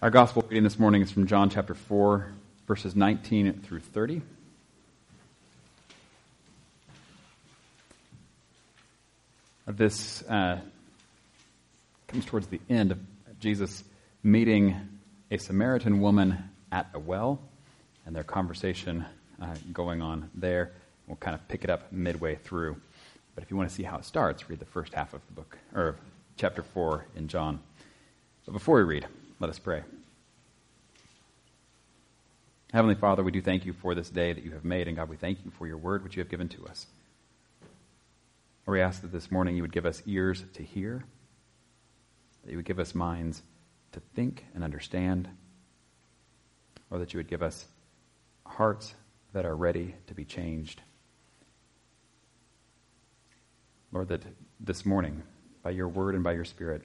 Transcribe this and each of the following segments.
Our gospel reading this morning is from John chapter 4, verses 19 through 30. This uh, comes towards the end of Jesus meeting a Samaritan woman at a well and their conversation uh, going on there. We'll kind of pick it up midway through. But if you want to see how it starts, read the first half of the book, or chapter 4 in John. But before we read, let us pray. Heavenly Father, we do thank you for this day that you have made, and God, we thank you for your word which you have given to us. we ask that this morning you would give us ears to hear, that you would give us minds to think and understand, or that you would give us hearts that are ready to be changed. Lord, that this morning, by your word and by your spirit,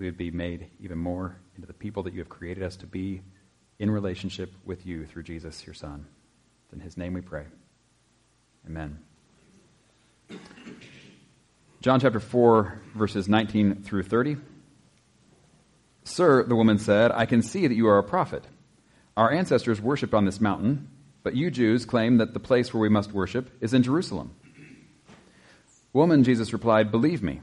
we would be made even more into the people that you have created us to be in relationship with you through Jesus, your Son. In his name we pray. Amen. John chapter 4, verses 19 through 30. Sir, the woman said, I can see that you are a prophet. Our ancestors worshipped on this mountain, but you Jews claim that the place where we must worship is in Jerusalem. Woman, Jesus replied, Believe me.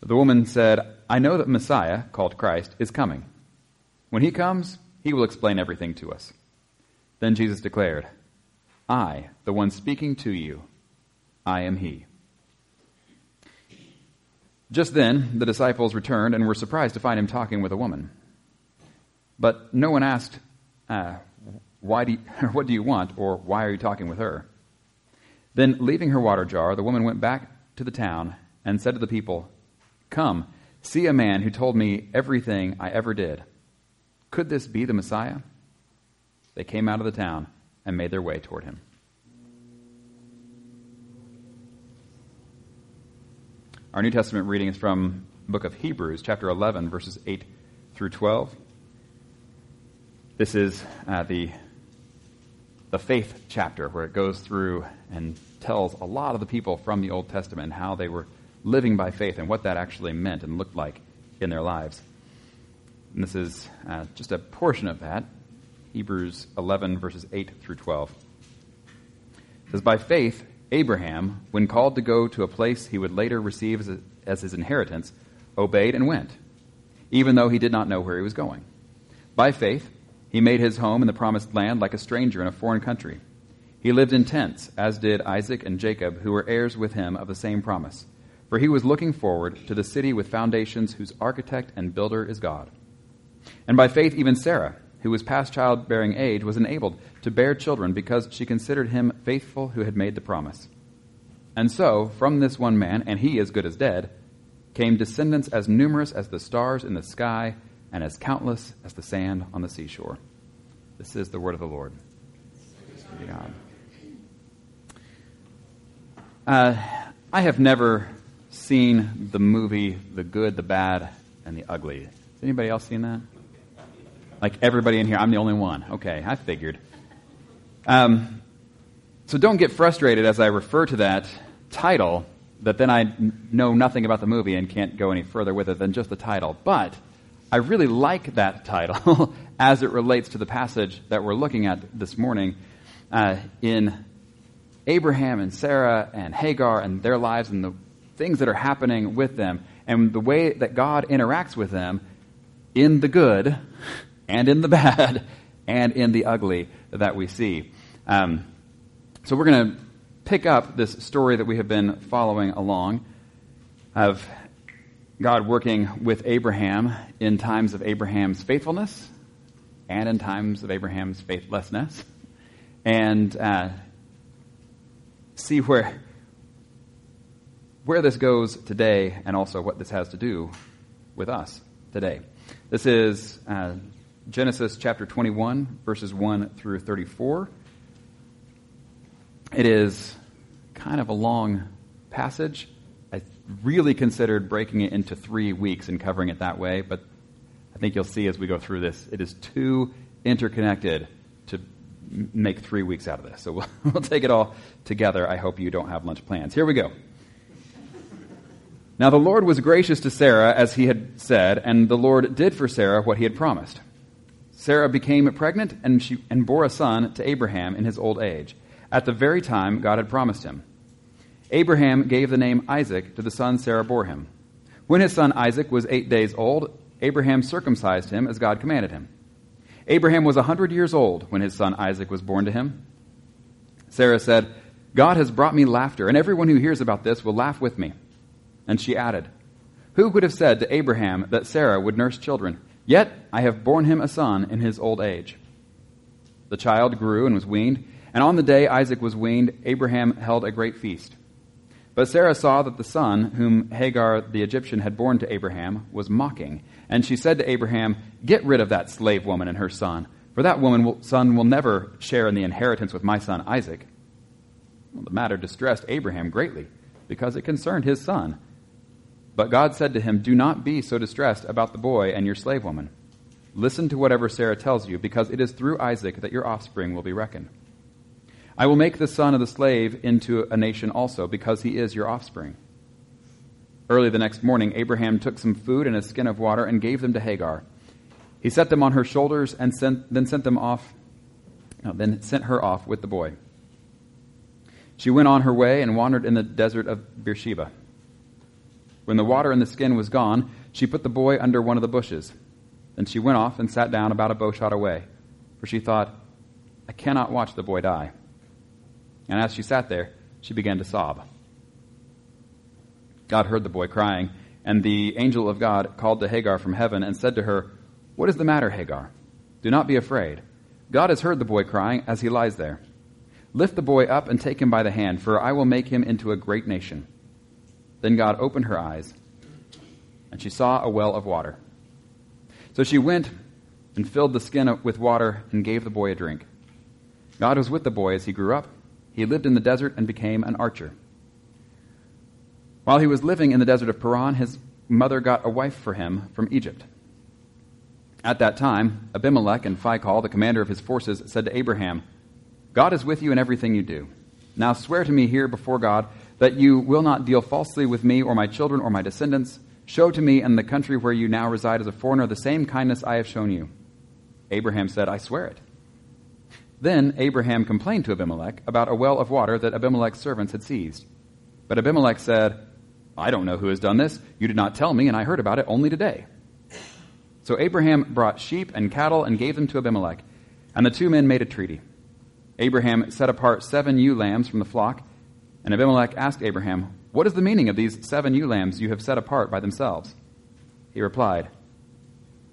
The woman said, I know that Messiah, called Christ, is coming. When he comes, he will explain everything to us. Then Jesus declared, I, the one speaking to you, I am he. Just then, the disciples returned and were surprised to find him talking with a woman. But no one asked, uh, why do you, What do you want? or Why are you talking with her? Then, leaving her water jar, the woman went back to the town and said to the people, Come, see a man who told me everything I ever did. Could this be the Messiah? They came out of the town and made their way toward him. Our New Testament reading is from book of Hebrews, chapter 11, verses 8 through 12. This is uh, the, the faith chapter where it goes through and tells a lot of the people from the Old Testament how they were living by faith and what that actually meant and looked like in their lives. And this is uh, just a portion of that. Hebrews 11, verses 8 through 12. It says, By faith, Abraham, when called to go to a place he would later receive as, a, as his inheritance, obeyed and went, even though he did not know where he was going. By faith, he made his home in the promised land like a stranger in a foreign country. He lived in tents, as did Isaac and Jacob, who were heirs with him of the same promise. For he was looking forward to the city with foundations, whose architect and builder is God. And by faith, even Sarah, who was past childbearing age, was enabled to bear children because she considered him faithful who had made the promise. And so, from this one man, and he as good as dead, came descendants as numerous as the stars in the sky and as countless as the sand on the seashore. This is the word of the Lord. God. Uh, I have never seen the movie The Good, the Bad, and the Ugly. Has anybody else seen that? Like everybody in here, I'm the only one. Okay, I figured. Um, so don't get frustrated as I refer to that title, that then I know nothing about the movie and can't go any further with it than just the title. But I really like that title as it relates to the passage that we're looking at this morning uh, in Abraham and Sarah and Hagar and their lives and the things that are happening with them and the way that God interacts with them in the good and in the bad and in the ugly that we see. Um, so we're going to pick up this story that we have been following along of God working with Abraham in times of Abraham's faithfulness and in times of Abraham's faithlessness, and uh, see where where this goes today and also what this has to do with us today. This is uh, Genesis chapter 21, verses 1 through 34. It is kind of a long passage. I really considered breaking it into three weeks and covering it that way, but I think you'll see as we go through this, it is too interconnected to make three weeks out of this. So we'll, we'll take it all together. I hope you don't have lunch plans. Here we go. Now the Lord was gracious to Sarah as he had said, and the Lord did for Sarah what he had promised. Sarah became pregnant and, she, and bore a son to Abraham in his old age, at the very time God had promised him. Abraham gave the name Isaac to the son Sarah bore him. When his son Isaac was eight days old, Abraham circumcised him as God commanded him. Abraham was a hundred years old when his son Isaac was born to him. Sarah said, God has brought me laughter, and everyone who hears about this will laugh with me. And she added, Who would have said to Abraham that Sarah would nurse children? Yet I have borne him a son in his old age. The child grew and was weaned, and on the day Isaac was weaned, Abraham held a great feast. But Sarah saw that the son, whom Hagar the Egyptian had borne to Abraham, was mocking. And she said to Abraham, Get rid of that slave woman and her son, for that woman's son will never share in the inheritance with my son Isaac. Well, the matter distressed Abraham greatly, because it concerned his son. But God said to him, Do not be so distressed about the boy and your slave woman. Listen to whatever Sarah tells you, because it is through Isaac that your offspring will be reckoned. I will make the son of the slave into a nation also, because he is your offspring. Early the next morning, Abraham took some food and a skin of water and gave them to Hagar. He set them on her shoulders and sent, then sent them off, no, then sent her off with the boy. She went on her way and wandered in the desert of Beersheba. When the water in the skin was gone, she put the boy under one of the bushes. Then she went off and sat down about a bowshot away, for she thought, I cannot watch the boy die. And as she sat there, she began to sob. God heard the boy crying, and the angel of God called to Hagar from heaven and said to her, What is the matter, Hagar? Do not be afraid. God has heard the boy crying as he lies there. Lift the boy up and take him by the hand, for I will make him into a great nation. Then God opened her eyes, and she saw a well of water. So she went and filled the skin with water and gave the boy a drink. God was with the boy as he grew up. He lived in the desert and became an archer. While he was living in the desert of Paran, his mother got a wife for him from Egypt. At that time, Abimelech and Phicol, the commander of his forces, said to Abraham, God is with you in everything you do. Now swear to me here before God that you will not deal falsely with me or my children or my descendants. Show to me in the country where you now reside as a foreigner the same kindness I have shown you. Abraham said, I swear it. Then Abraham complained to Abimelech about a well of water that Abimelech's servants had seized. But Abimelech said, I don't know who has done this. You did not tell me, and I heard about it only today. So Abraham brought sheep and cattle and gave them to Abimelech, and the two men made a treaty. Abraham set apart seven ewe lambs from the flock and Abimelech asked Abraham, What is the meaning of these seven ewe lambs you have set apart by themselves? He replied,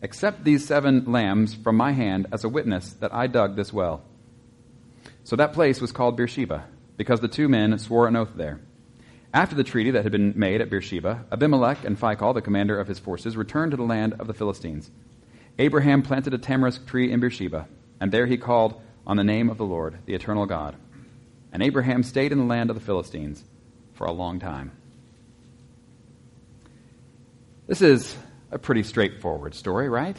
Accept these seven lambs from my hand as a witness that I dug this well. So that place was called Beersheba, because the two men swore an oath there. After the treaty that had been made at Beersheba, Abimelech and Phicol, the commander of his forces, returned to the land of the Philistines. Abraham planted a tamarisk tree in Beersheba, and there he called on the name of the Lord, the eternal God. And Abraham stayed in the land of the Philistines for a long time. This is a pretty straightforward story, right?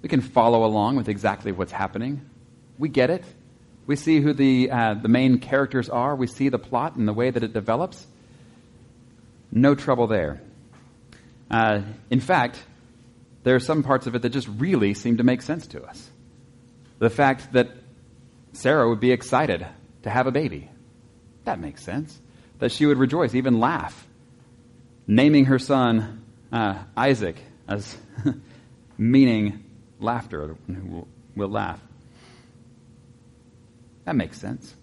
We can follow along with exactly what's happening. We get it. We see who the, uh, the main characters are. We see the plot and the way that it develops. No trouble there. Uh, in fact, there are some parts of it that just really seem to make sense to us. The fact that Sarah would be excited to have a baby. That makes sense. That she would rejoice, even laugh, naming her son uh, Isaac as meaning laughter, who will laugh. That makes sense.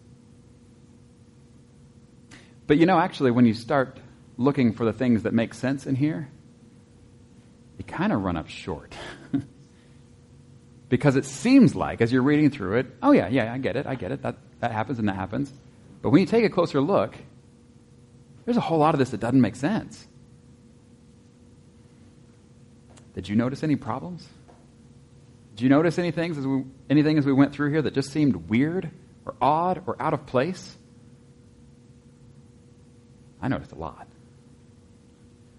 But you know, actually, when you start looking for the things that make sense in here, you kind of run up short. because it seems like, as you're reading through it, oh, yeah, yeah, I get it, I get it. That, that happens and that happens. But when you take a closer look, there's a whole lot of this that doesn't make sense. Did you notice any problems? Did you notice anything as, we, anything as we went through here that just seemed weird or odd or out of place? I noticed a lot.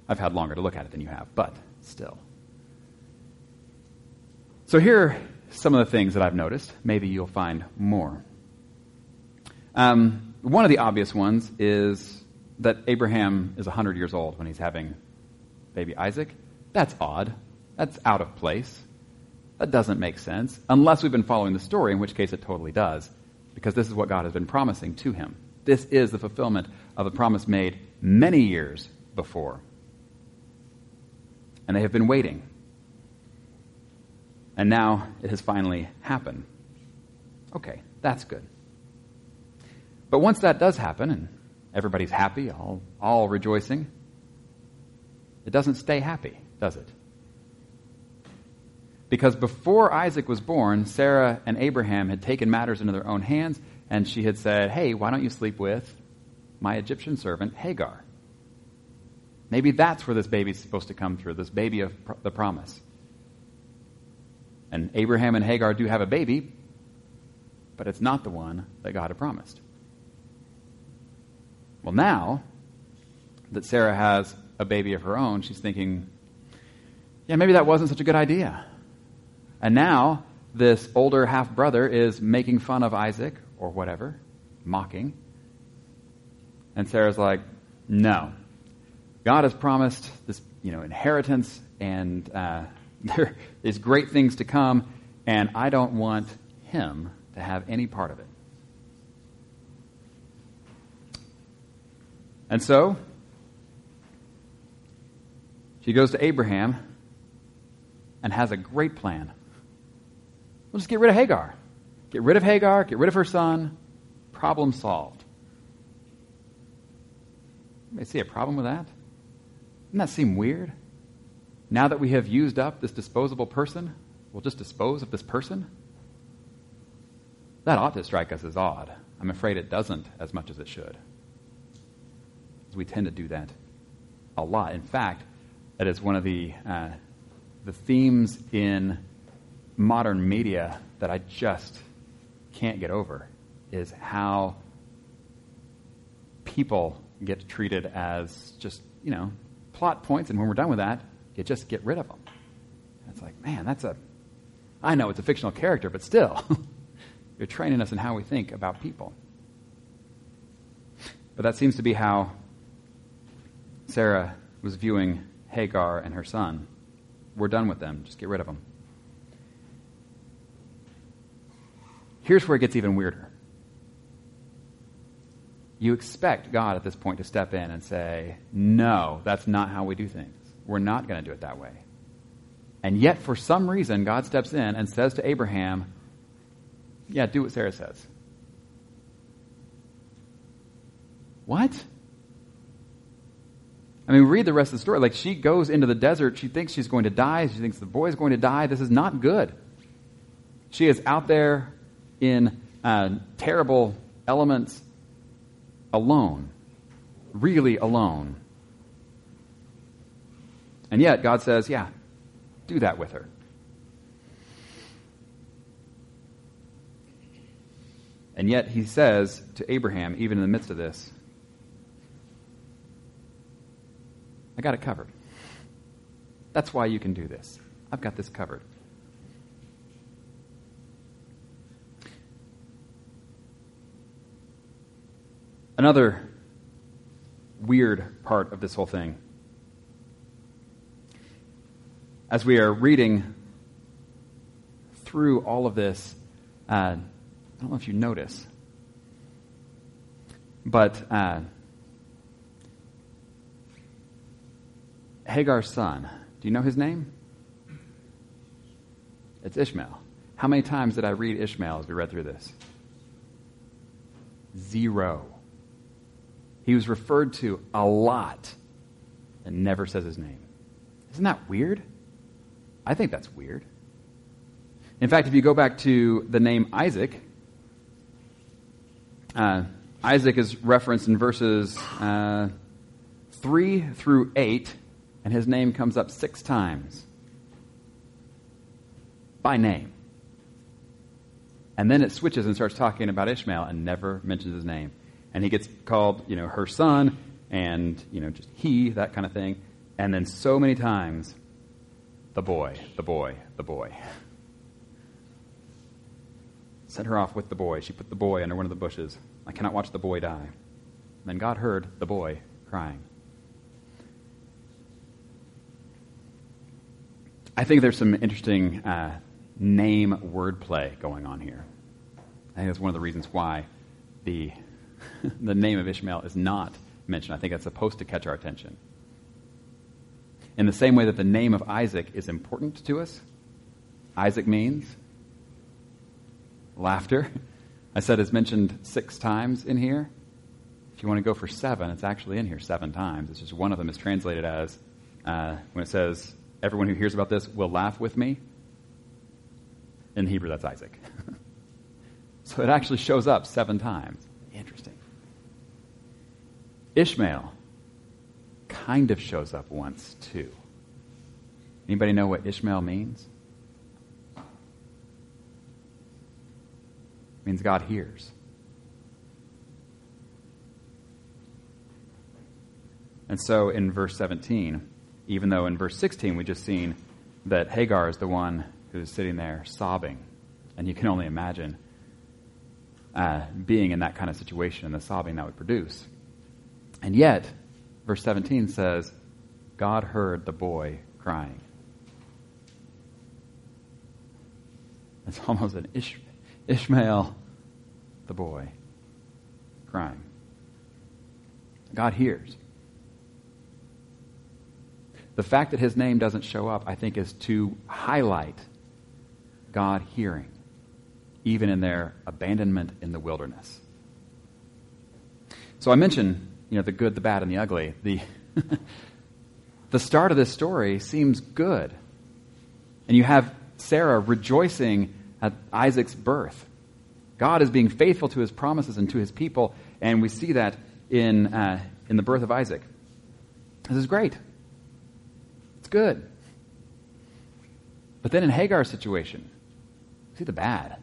I've had longer to look at it than you have, but still. So here are some of the things that I've noticed. Maybe you'll find more. Um, one of the obvious ones is that Abraham is 100 years old when he's having baby Isaac. That's odd. That's out of place. That doesn't make sense, unless we've been following the story, in which case it totally does, because this is what God has been promising to him. This is the fulfillment of a promise made many years before. And they have been waiting. And now it has finally happened. Okay, that's good. But once that does happen, and everybody's happy, all, all rejoicing, it doesn't stay happy, does it? Because before Isaac was born, Sarah and Abraham had taken matters into their own hands, and she had said, Hey, why don't you sleep with my Egyptian servant, Hagar? Maybe that's where this baby's supposed to come through, this baby of the promise. And Abraham and Hagar do have a baby, but it's not the one that God had promised. Well, now that Sarah has a baby of her own, she's thinking, yeah, maybe that wasn't such a good idea. And now this older half brother is making fun of Isaac or whatever, mocking. And Sarah's like, no. God has promised this, you know, inheritance and uh, there is great things to come, and I don't want him to have any part of it. And so, she goes to Abraham and has a great plan. We'll just get rid of Hagar. Get rid of Hagar, get rid of her son. Problem solved. May see a problem with that? Doesn't that seem weird? Now that we have used up this disposable person, we'll just dispose of this person? That ought to strike us as odd. I'm afraid it doesn't as much as it should. We tend to do that a lot. In fact, that is one of the, uh, the themes in modern media that I just can't get over is how people get treated as just, you know, plot points, and when we're done with that, you just get rid of them. And it's like, man, that's a, I know it's a fictional character, but still, you're training us in how we think about people. But that seems to be how Sarah was viewing Hagar and her son. We're done with them. Just get rid of them. Here's where it gets even weirder. You expect God at this point to step in and say, No, that's not how we do things. We're not going to do it that way. And yet, for some reason, God steps in and says to Abraham, Yeah, do what Sarah says. What? I mean, read the rest of the story. Like, she goes into the desert. She thinks she's going to die. She thinks the boy's going to die. This is not good. She is out there in uh, terrible elements alone, really alone. And yet, God says, yeah, do that with her. And yet, he says to Abraham, even in the midst of this, I got it covered. That's why you can do this. I've got this covered. Another weird part of this whole thing. As we are reading through all of this, uh, I don't know if you notice, but uh, Hagar's son, do you know his name? It's Ishmael. How many times did I read Ishmael as we read through this? Zero. He was referred to a lot and never says his name. Isn't that weird? I think that's weird. In fact, if you go back to the name Isaac, uh, Isaac is referenced in verses uh, 3 through 8, and his name comes up six times. by name. And then it switches and starts talking about Ishmael and never mentions his name. And he gets called, you know, her son and, you know, just he, that kind of thing. And then so many times, the boy, the boy, the boy. Sent her off with the boy. She put the boy under one of the bushes. I cannot watch the boy die. Then God heard the boy crying. I think there's some interesting uh, name wordplay going on here. I think that's one of the reasons why the, the name of Ishmael is not mentioned. I think that's supposed to catch our attention. In the same way that the name of Isaac is important to us, Isaac means laughter. I said it's mentioned six times in here. If you want to go for seven, it's actually in here seven times. It's just one of them is translated as uh, when it says, Everyone who hears about this will laugh with me. In Hebrew, that's Isaac. so it actually shows up seven times. Interesting. Ishmael kind of shows up once too. Anybody know what Ishmael means? It means God hears. And so in verse 17, even though in verse 16 we just seen that Hagar is the one who's sitting there sobbing, and you can only imagine uh, being in that kind of situation and the sobbing that would produce. And yet, verse 17 says, God heard the boy crying. It's almost an Ish- Ishmael, the boy, crying. God hears. The fact that his name doesn't show up, I think, is to highlight God hearing, even in their abandonment in the wilderness. So I mentioned, you know, the good, the bad, and the ugly. The, the start of this story seems good. And you have Sarah rejoicing at Isaac's birth. God is being faithful to his promises and to his people, and we see that in, uh, in the birth of Isaac. This is great. Good. But then in Hagar's situation, we see the bad.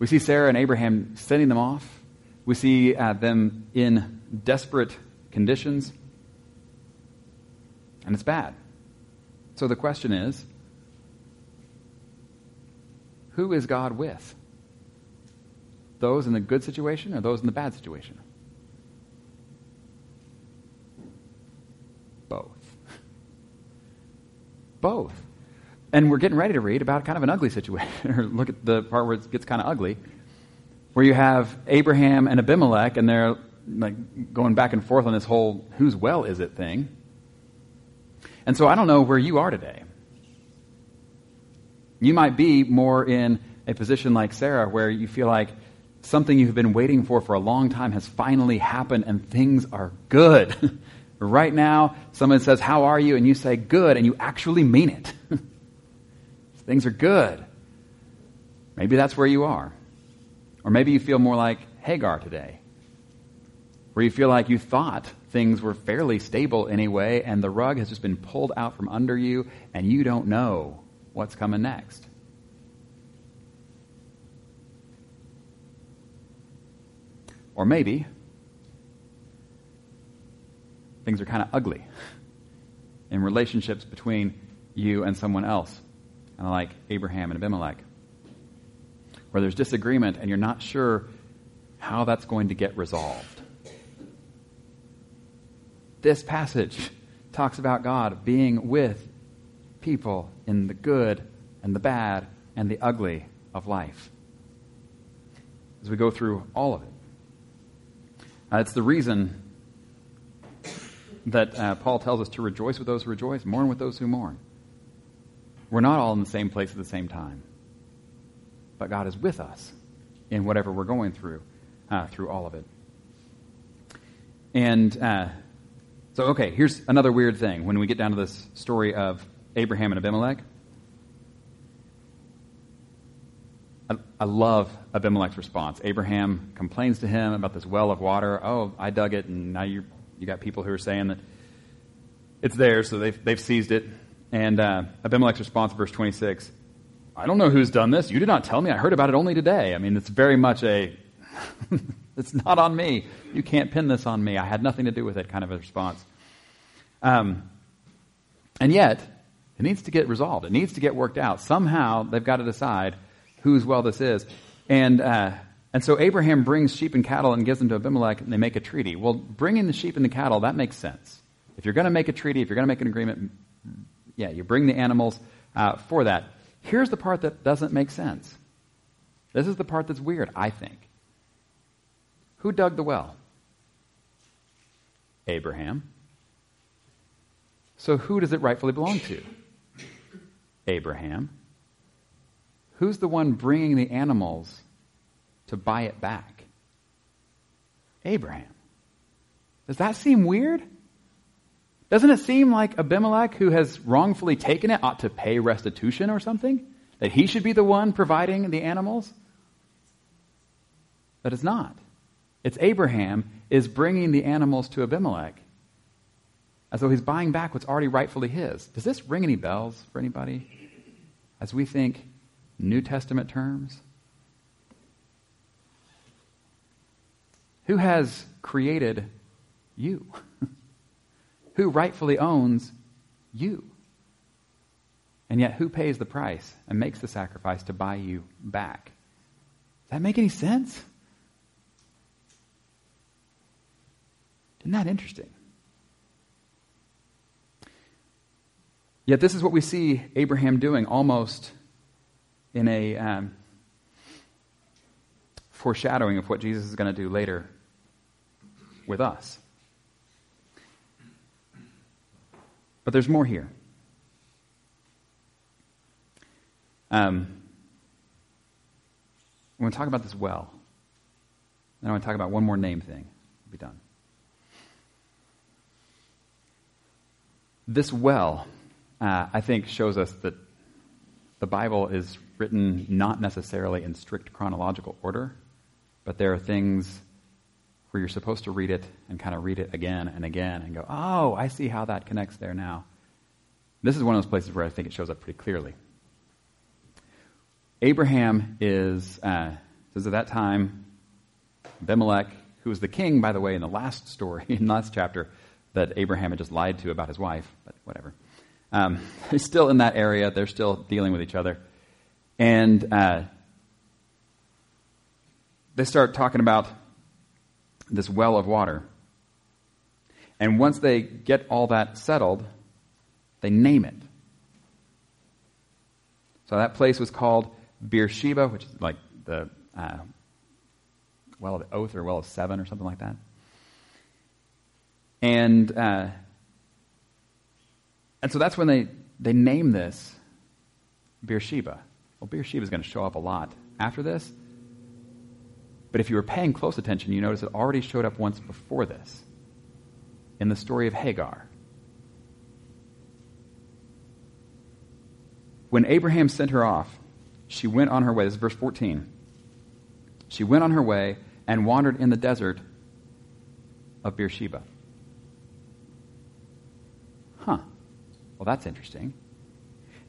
We see Sarah and Abraham sending them off. We see uh, them in desperate conditions. And it's bad. So the question is who is God with? Those in the good situation or those in the bad situation? Both. And we're getting ready to read about kind of an ugly situation, or look at the part where it gets kind of ugly, where you have Abraham and Abimelech, and they're like going back and forth on this whole whose well is it thing. And so I don't know where you are today. You might be more in a position like Sarah, where you feel like something you've been waiting for for a long time has finally happened and things are good. Right now, someone says, How are you? And you say, Good, and you actually mean it. Things are good. Maybe that's where you are. Or maybe you feel more like Hagar today, where you feel like you thought things were fairly stable anyway, and the rug has just been pulled out from under you, and you don't know what's coming next. Or maybe things are kind of ugly in relationships between you and someone else, and like Abraham and Abimelech, where there's disagreement and you're not sure how that's going to get resolved. This passage talks about God being with people in the good and the bad and the ugly of life. As we go through all of it. Uh, it's the reason that uh, Paul tells us to rejoice with those who rejoice, mourn with those who mourn. We're not all in the same place at the same time. But God is with us in whatever we're going through, uh, through all of it. And uh, so, okay, here's another weird thing when we get down to this story of Abraham and Abimelech. I, I love Abimelech's response. Abraham complains to him about this well of water. Oh, I dug it, and now you're you got people who are saying that it's theirs, so they've, they've seized it. And uh, Abimelech's response, verse 26, I don't know who's done this. You did not tell me. I heard about it only today. I mean, it's very much a, it's not on me. You can't pin this on me. I had nothing to do with it kind of a response. Um, and yet, it needs to get resolved. It needs to get worked out. Somehow, they've got to decide whose well this is. And, uh, and so Abraham brings sheep and cattle and gives them to Abimelech, and they make a treaty. Well, bringing the sheep and the cattle, that makes sense. If you're going to make a treaty, if you're going to make an agreement, yeah, you bring the animals uh, for that. Here's the part that doesn't make sense. This is the part that's weird, I think. Who dug the well? Abraham. So who does it rightfully belong to? Abraham. Who's the one bringing the animals to buy it back? Abraham. Does that seem weird? Doesn't it seem like Abimelech, who has wrongfully taken it, ought to pay restitution or something? That he should be the one providing the animals? But it's not. It's Abraham is bringing the animals to Abimelech as though he's buying back what's already rightfully his. Does this ring any bells for anybody? As we think New Testament terms? Who has created you? who rightfully owns you? And yet, who pays the price and makes the sacrifice to buy you back? Does that make any sense? Isn't that interesting? Yet, this is what we see Abraham doing almost in a um, foreshadowing of what Jesus is going to do later with us. But there's more here. Um, I want to talk about this well. Then I want to talk about one more name thing. We'll be done. This well, uh, I think, shows us that the Bible is written not necessarily in strict chronological order, but there are things where you're supposed to read it and kind of read it again and again and go, oh, I see how that connects there now. This is one of those places where I think it shows up pretty clearly. Abraham is, uh, says at that time, Abimelech, who was the king, by the way, in the last story, in the last chapter, that Abraham had just lied to about his wife, but whatever. Um, he's still in that area. They're still dealing with each other. And uh, they start talking about this well of water. And once they get all that settled, they name it. So that place was called Beersheba, which is like the uh, well of the oath or well of seven or something like that. And uh, and so that's when they, they name this Beersheba. Well, Beersheba is going to show up a lot after this. But if you were paying close attention, you notice it already showed up once before this in the story of Hagar. When Abraham sent her off, she went on her way. This is verse 14. She went on her way and wandered in the desert of Beersheba. Huh. Well, that's interesting.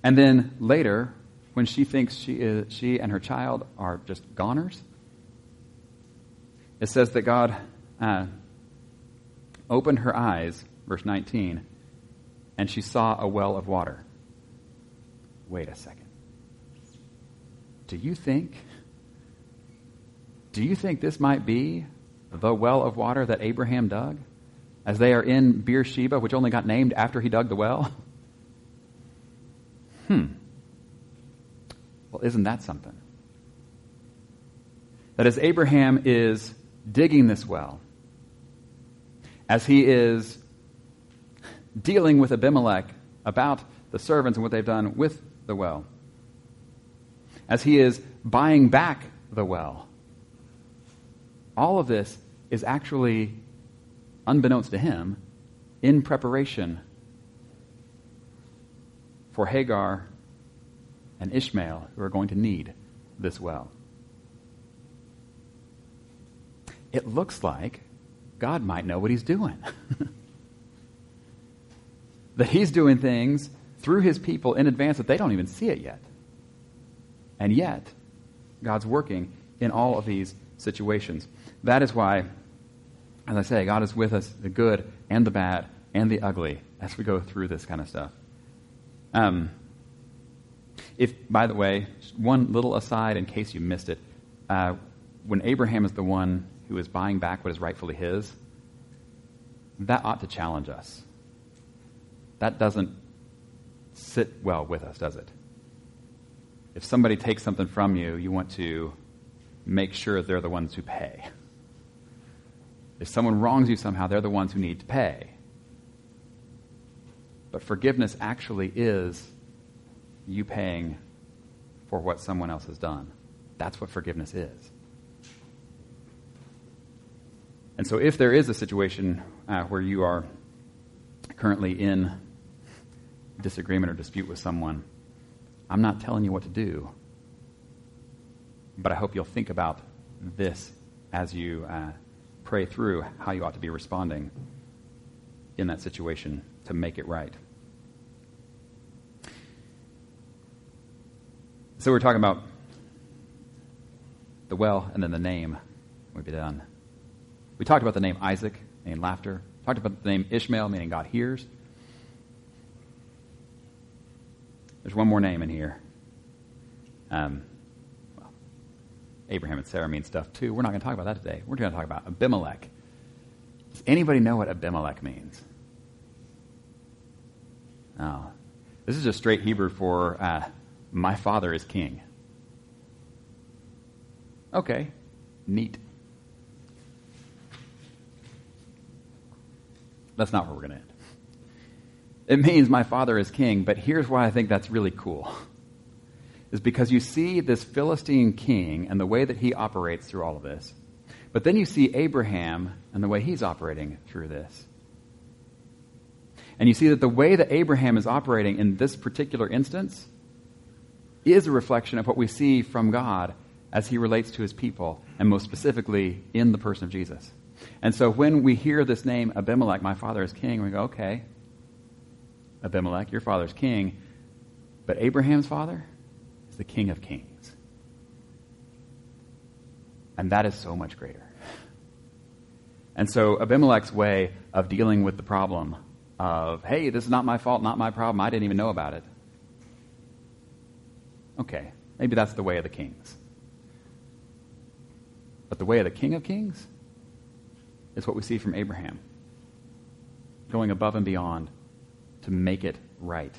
And then later, when she thinks she, is, she and her child are just goners, it says that God uh, opened her eyes, verse 19, and she saw a well of water. Wait a second. Do you think, do you think this might be the well of water that Abraham dug? As they are in Beersheba, which only got named after he dug the well? Hmm. Well, isn't that something? That as Abraham is digging this well, as he is dealing with Abimelech about the servants and what they've done with the well, as he is buying back the well, all of this is actually, unbeknownst to him, in preparation for Hagar and Ishmael who are going to need this well. It looks like God might know what he's doing. that he's doing things through his people in advance that they don't even see it yet. And yet, God's working in all of these situations. That is why, as I say, God is with us, the good and the bad and the ugly, as we go through this kind of stuff. Um, if, by the way, one little aside in case you missed it, uh, when Abraham is the one who is buying back what is rightfully his, that ought to challenge us. That doesn't sit well with us, does it? If somebody takes something from you, you want to make sure they're the ones who pay. If someone wrongs you somehow, they're the ones who need to pay. But forgiveness actually is you paying for what someone else has done. That's what forgiveness is. And so, if there is a situation uh, where you are currently in disagreement or dispute with someone, I'm not telling you what to do, but I hope you'll think about this as you uh, pray through how you ought to be responding in that situation to make it right. So, we're talking about the well and then the name. We'll be done. We talked about the name Isaac, meaning laughter. Talked about the name Ishmael, meaning God hears. There's one more name in here. Um, well, Abraham and Sarah mean stuff too. We're not going to talk about that today. We're going to talk about Abimelech. Does anybody know what Abimelech means? No. This is just straight Hebrew for uh, my father is king. Okay, neat. That's not where we're going to end. It means my father is king, but here's why I think that's really cool. Is because you see this Philistine king and the way that he operates through all of this. But then you see Abraham and the way he's operating through this. And you see that the way that Abraham is operating in this particular instance is a reflection of what we see from God as he relates to his people, and most specifically in the person of Jesus. And so when we hear this name, Abimelech, my father is king, we go, okay, Abimelech, your father's king, but Abraham's father is the king of kings. And that is so much greater. And so Abimelech's way of dealing with the problem of, hey, this is not my fault, not my problem, I didn't even know about it. Okay, maybe that's the way of the kings. But the way of the King of Kings is what we see from Abraham going above and beyond to make it right,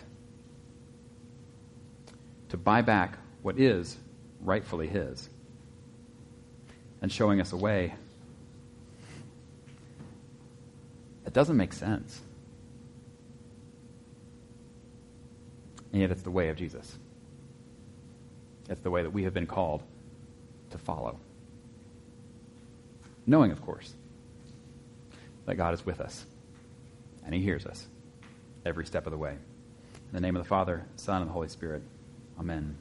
to buy back what is rightfully his, and showing us a way that doesn't make sense. And yet it's the way of Jesus. It's the way that we have been called to follow. Knowing, of course, that God is with us and He hears us every step of the way. In the name of the Father, Son, and the Holy Spirit. Amen.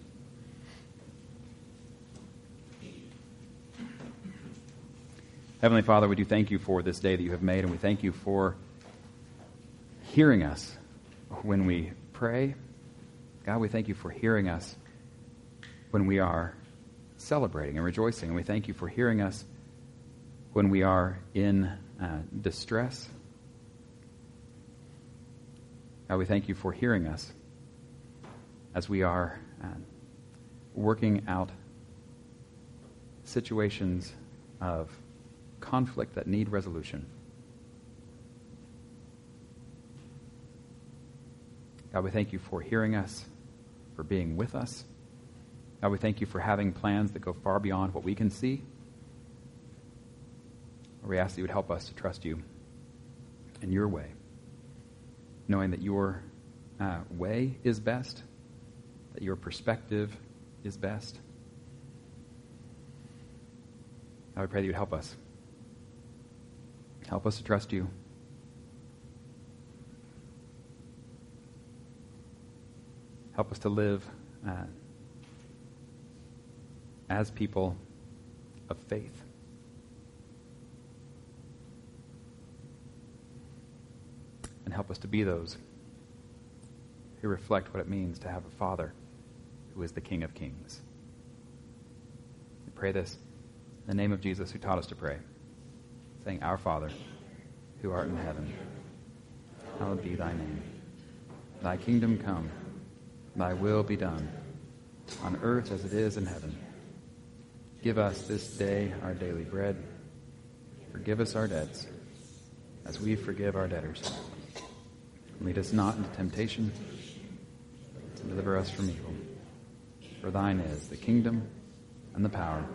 Heavenly Father, we do thank you for this day that you have made, and we thank you for hearing us when we pray. God, we thank you for hearing us when we are celebrating and rejoicing, and we thank you for hearing us when we are in uh, distress God, we thank you for hearing us as we are uh, working out situations of conflict that need resolution. God, we thank you for hearing us, for being with us. God, we thank you for having plans that go far beyond what we can see. We ask that you would help us to trust you in your way knowing that your uh, way is best, that your perspective is best. I would pray that you would help us. Help us to trust you. Help us to live uh, as people of faith. And help us to be those who reflect what it means to have a Father who is the King of Kings. We pray this in the name of Jesus who taught us to pray, saying, Our Father, who art in heaven, hallowed be thy name. Thy kingdom come, thy will be done, on earth as it is in heaven. Give us this day our daily bread. Forgive us our debts, as we forgive our debtors. Lead us not into temptation, but deliver us from evil. For thine is the kingdom, and the power,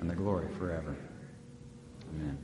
and the glory forever. Amen.